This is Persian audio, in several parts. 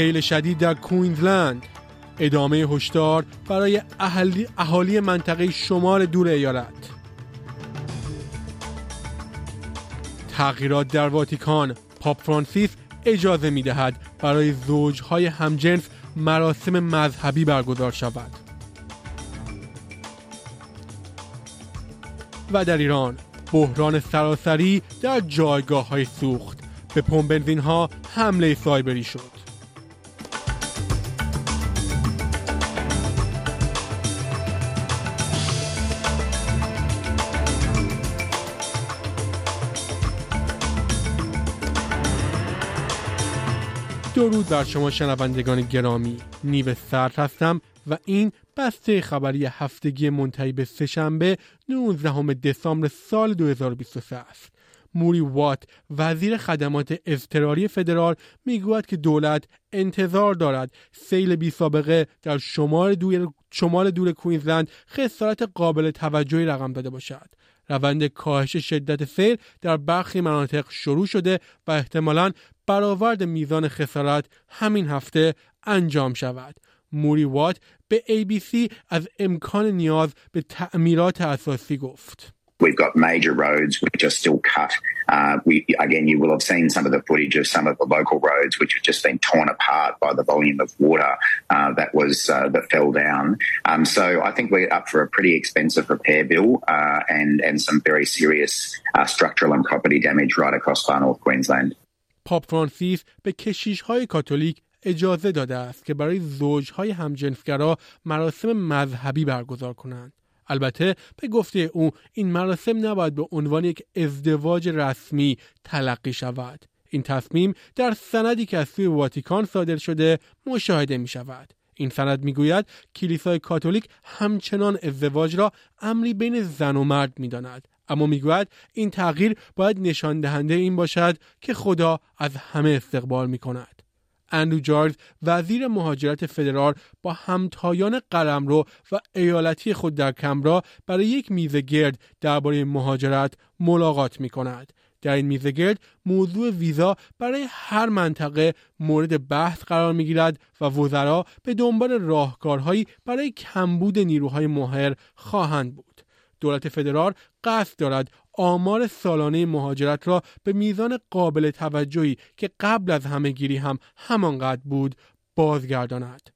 سیل شدید در کوینزلند. ادامه هشدار برای اهالی, اهالی منطقه شمال دور ایالت. تغییرات در واتیکان. پاپ فرانسیس اجازه می دهد برای زوجهای همجنس مراسم مذهبی برگزار شود. و در ایران بحران سراسری در جایگاه های سوخت. به پمپ بنزین ها حمله سایبری شد. درود بر شما شنوندگان گرامی. نیو سرد هستم و این بسته خبری هفتگی منتهی به سهشنبه 19 دسامبر سال 2023 است. موری وات وزیر خدمات اضطراری فدرال می‌گوید که دولت انتظار دارد سیل بی سابقه در شمال دور, شمال دور کوینزلند خسارت قابل توجهی رقم داده باشد. روند کاهش شدت سیل در برخی مناطق شروع شده و احتمالا برآورد میزان خسارت همین هفته انجام شود. موری وات به ABC از امکان نیاز به تعمیرات اساسی گفت. We've got major roads which are still cut. Uh, we, again, you will have seen some of the footage of some of the local roads which have just been torn apart by the volume of water uh, that was uh, that fell down. Um, so I think we're up for a pretty expensive repair bill uh, and and some very serious uh, structural and property damage right across far north Queensland. پاپ فرانسیس به کشیش های کاتولیک اجازه داده است که برای زوجهای همجنسگرا مراسم مذهبی برگزار کنند. البته به گفته او این مراسم نباید به عنوان یک ازدواج رسمی تلقی شود. این تصمیم در سندی که از سوی واتیکان صادر شده مشاهده می شود این سند می‌گوید کلیسای کاتولیک همچنان ازدواج را امری بین زن و مرد می‌داند. اما می‌گوید این تغییر باید نشان دهنده این باشد که خدا از همه استقبال می کند اندرو جارز وزیر مهاجرت فدرال با همتایان قلمرو و ایالتی خود در کمبرا برای یک میز گرد درباره مهاجرت ملاقات می کند. در این میز گرد موضوع ویزا برای هر منطقه مورد بحث قرار می گیرد و وزرا به دنبال راهکارهایی برای کمبود نیروهای ماهر خواهند بود. دولت فدرال قصد دارد آمار سالانه مهاجرت را به میزان قابل توجهی که قبل از همهگیری هم همانقدر بود بازگرداند.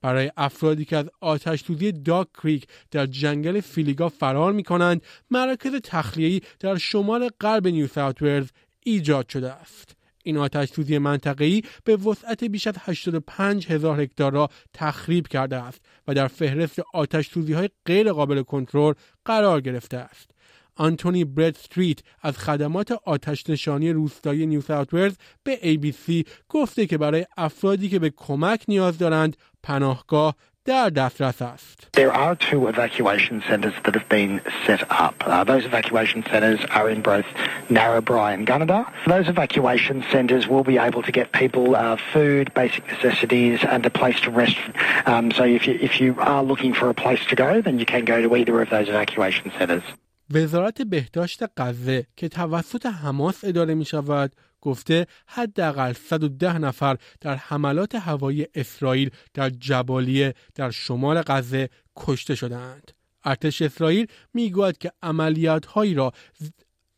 برای افرادی که از آتش سوزی داک کریک در جنگل فیلیگا فرار می کنند مراکز تخلیه‌ای در شمال غرب نیو ساوت ایجاد شده است. این آتش سوزی منطقه‌ای به وسعت بیش از 85 هزار هکتار را تخریب کرده است و در فهرست آتش سوزی های غیر قابل کنترل قرار گرفته است. آنتونی برد استریت از خدمات آتش نشانی روستایی نیو ساوت به ABC گفته که برای افرادی که به کمک نیاز دارند پناهگاه در دسترس است. There are two evacuation centres that have been set up. Uh, those evacuation centres are in both Narrabri and Gunnedah. Those evacuation centres will be able to get people uh, food, basic necessities and a place to rest. Um, so if you, if you are looking for a place to go, then you can go to either of those evacuation centres. وزارت بهداشت غزه که توسط حماس اداره می شود گفته حداقل 110 نفر در حملات هوایی اسرائیل در جبالیه در شمال غزه کشته شدند. ارتش اسرائیل می‌گوید که عملیات هایی را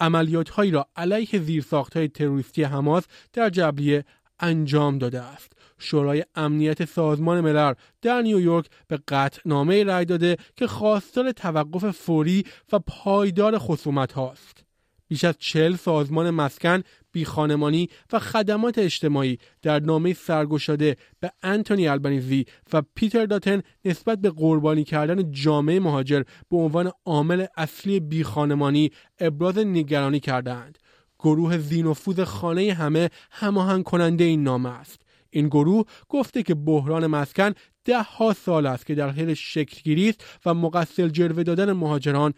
عملیات هایی را علیه زیرساخت های تروریستی حماس در جبلیه انجام داده است. شورای امنیت سازمان ملل در نیویورک به قطعنامه رأی داده که خواستار توقف فوری و پایدار خصومت هاست. بیش از چل سازمان مسکن بیخانمانی و خدمات اجتماعی در نامه سرگشاده به انتونی البنیزی و پیتر داتن نسبت به قربانی کردن جامعه مهاجر به عنوان عامل اصلی بیخانمانی ابراز نگرانی کردند. گروه زینفوز خانه همه هماهنگ کننده این نامه است. این گروه گفته که بحران مسکن ده ها سال است که در حال شکلگیری است و مقصل جلوه دادن مهاجران.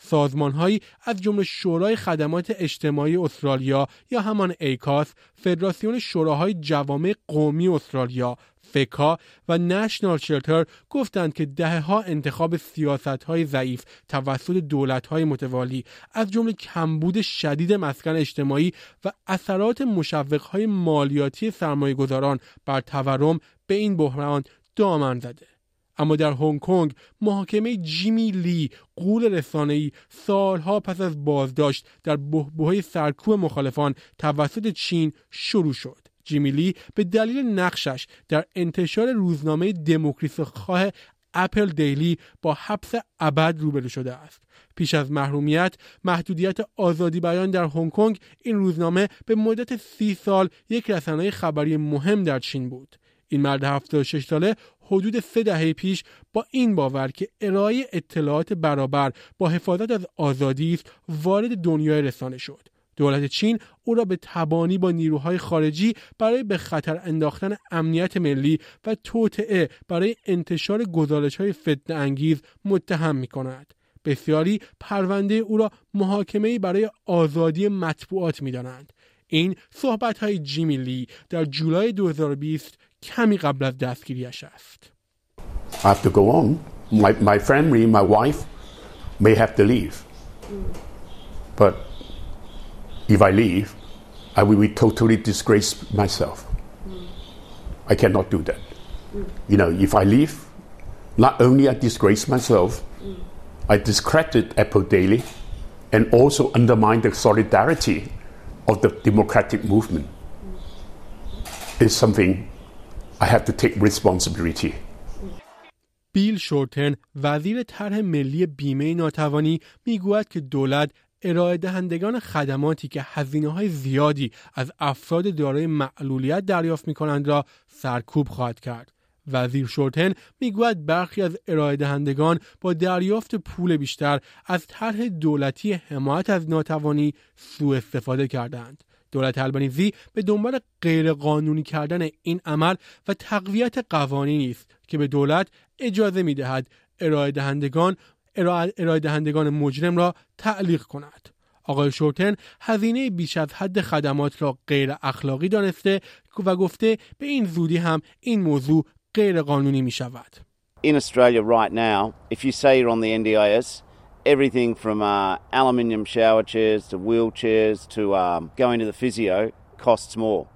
سازمان هایی از جمله شورای خدمات اجتماعی استرالیا یا همان ایکاس، فدراسیون شوراهای جوامع قومی استرالیا، فکا و نشنال شلتر گفتند که دهه ها انتخاب سیاست های ضعیف توسط دولت های متوالی از جمله کمبود شدید مسکن اجتماعی و اثرات مشوق های مالیاتی سرمایه گذاران بر تورم به این بحران دامن زده. اما در هنگ کنگ محاکمه جیمی لی قول رسانه‌ای سالها پس از بازداشت در بهبهه سرکوب مخالفان توسط چین شروع شد. جیمی لی به دلیل نقشش در انتشار روزنامه دموکریس خواه اپل دیلی با حبس ابد روبرو شده است. پیش از محرومیت محدودیت آزادی بیان در هنگ کنگ این روزنامه به مدت سی سال یک رسانه خبری مهم در چین بود. این مرد 76 ساله حدود سه دهه پیش با این باور که ارائه اطلاعات برابر با حفاظت از آزادی است وارد دنیای رسانه شد دولت چین او را به تبانی با نیروهای خارجی برای به خطر انداختن امنیت ملی و توطعه برای انتشار گزارش های فتن انگیز متهم می کند. بسیاری پرونده او را محاکمه برای آزادی مطبوعات می دانند. این صحبت های جیمی لی در جولای 2020 کمی قبل از دستگیریش است. I go on. My, my family, my wife may have to leave. But if I leave, I will be totally disgrace myself. I cannot do that. You know, if I leave, not only I disgrace myself, I discredit Apple Daily and also undermine the solidarity of the democratic movement. It's something I have to take responsibility. بیل شورتن وزیر طرح ملی بیمه ناتوانی میگوید که دولت ارائه دهندگان خدماتی که هزینه های زیادی از افراد دارای معلولیت دریافت می کنند را سرکوب خواهد کرد. وزیر شورتن می‌گوید برخی از ارائه دهندگان با دریافت پول بیشتر از طرح دولتی حمایت از ناتوانی سوء استفاده کردند. دولت البنیزی به دنبال غیرقانونی کردن این عمل و تقویت قوانینی است که به دولت اجازه می دهد ارائه دهندگان ارائه دهندگان مجرم را تعلیق کند. آقای شورتن هزینه بیش از حد خدمات را غیر اخلاقی دانسته و گفته به این زودی هم این موضوع غیر قانونی می شود. In Australia right now, if you say you're on the NDIS, everything from uh, aluminium shower chairs to wheelchairs to um, going to the physio costs more.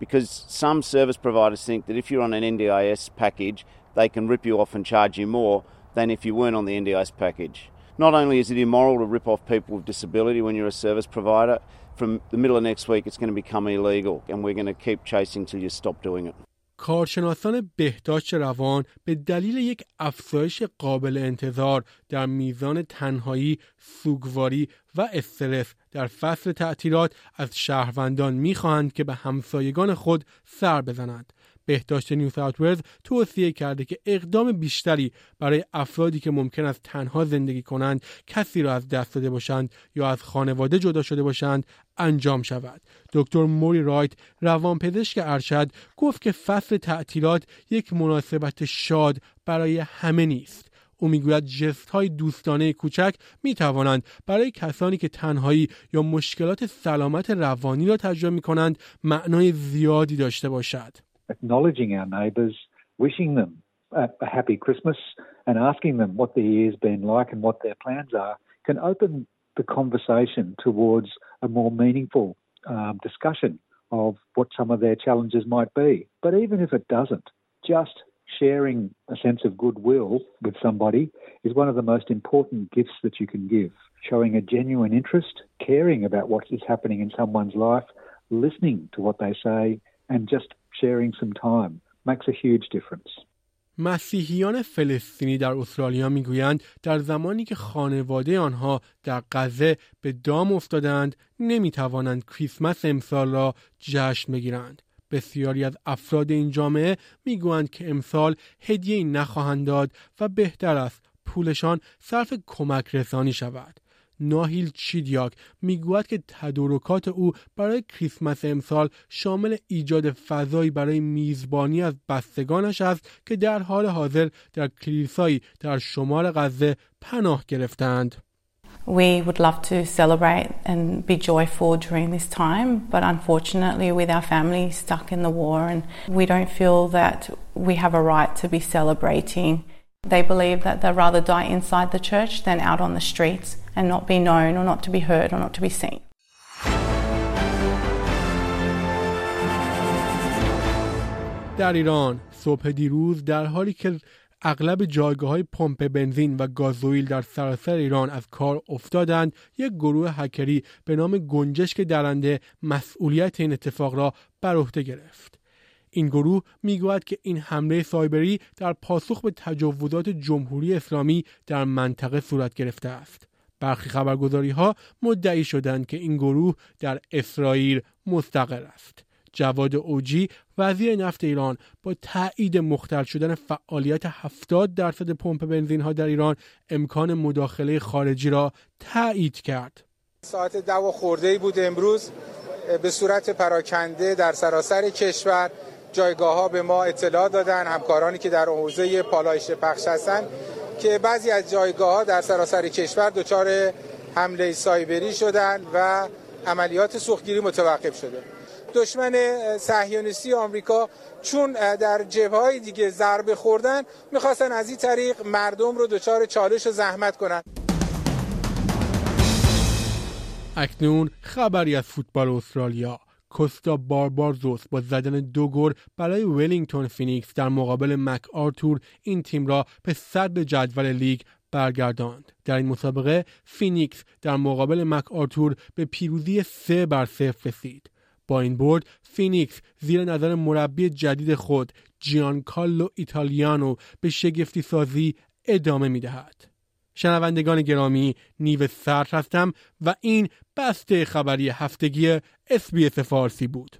Because some service providers think that if you're on an NDIS package, they can rip you off and charge you more than if you weren't on the NDIS package. Not only is it immoral to rip off people with disability when you're a service provider, from the middle of next week it's going to become illegal and we're going to keep chasing till you stop doing it. کارشناسان بهداشت روان به دلیل یک افزایش قابل انتظار در میزان تنهایی، سوگواری و استرس در فصل تعطیلات از شهروندان می‌خواهند که به همسایگان خود سر بزنند. بهداشت نیو ساوت ولز توصیه کرده که اقدام بیشتری برای افرادی که ممکن است تنها زندگی کنند کسی را از دست داده باشند یا از خانواده جدا شده باشند انجام شود دکتر موری رایت روانپزشک ارشد گفت که فصل تعطیلات یک مناسبت شاد برای همه نیست او می‌گوید جست های دوستانه کوچک می توانند برای کسانی که تنهایی یا مشکلات سلامت روانی را تجربه می کنند معنای زیادی داشته باشد. Acknowledging our neighbours, wishing them a, a, happy Christmas, and asking them what the year's been like and what their plans are can open the conversation towards a more meaningful um, discussion of what some of their challenges might be. But even if it doesn't, just sharing a sense of goodwill with somebody is one of the most important gifts that you can give. Showing a genuine interest, caring about what is happening in someone's life, listening to what they say, and just sharing some time makes a huge difference. مسیحیان فلسطینی در استرالیا می‌گویند در زمانی که خانواده آنها در غزه به دام افتادند نمی‌توانند کریسمس امسال را جشن بگیرند بسیاری از افراد این جامعه می‌گویند که امسال هدیه نخواهند داد و بهتر است پولشان صرف کمک رسانی شود ناهیل چیدیاک می‌گوید که تدارکات او برای کریسمس امسال شامل ایجاد فضایی برای میزبانی از بستگانش است که در حال حاضر در کلیسایی در شمال غزه پناه گرفتند. We would love to celebrate and be joyful during this time, but unfortunately, with our family stuck in the war, and we don't feel that we have a right to be celebrating. They believe that they'd rather die inside the church than out on the streets and not be known or not to be heard or not to be seen. در ایران صبح دیروز در حالی که اغلب جایگاه های پمپ بنزین و گازوئیل در سراسر ایران از کار افتادند یک گروه هکری به نام گنجشک درنده مسئولیت این اتفاق را بر عهده گرفت این گروه می‌گوید که این حمله سایبری در پاسخ به تجاوزات جمهوری اسلامی در منطقه صورت گرفته است برخی خبرگزاری ها مدعی شدند که این گروه در اسرائیل مستقر است جواد اوجی وزیر نفت ایران با تایید مختل شدن فعالیت 70 درصد پمپ بنزین ها در ایران امکان مداخله خارجی را تایید کرد. ساعت دو خورده بود امروز به صورت پراکنده در سراسر کشور جایگاه ها به ما اطلاع دادن همکارانی که در حوزه پالایش پخش هستند که بعضی از جایگاه ها در سراسر کشور دچار حمله سایبری شدند و عملیات سوختگیری متوقف شده. دشمن صهیونیستی آمریکا چون در جبههای دیگه ضربه خوردن می‌خواستن از این طریق مردم رو دچار چالش و زحمت کنن. اکنون خبری از فوتبال استرالیا. کوستا باربارزوس با زدن دو گل برای ولینگتون فینیکس در مقابل مک آرتور این تیم را به صدر جدول لیگ برگرداند در این مسابقه فینیکس در مقابل مک آرتور به پیروزی سه بر صفر رسید با این برد فینیکس زیر نظر مربی جدید خود جیان کارلو ایتالیانو به شگفتی سازی ادامه می دهد. شنوندگان گرامی نیو سرد هستم و این بسته خبری هفتگی SBS فارسی بود.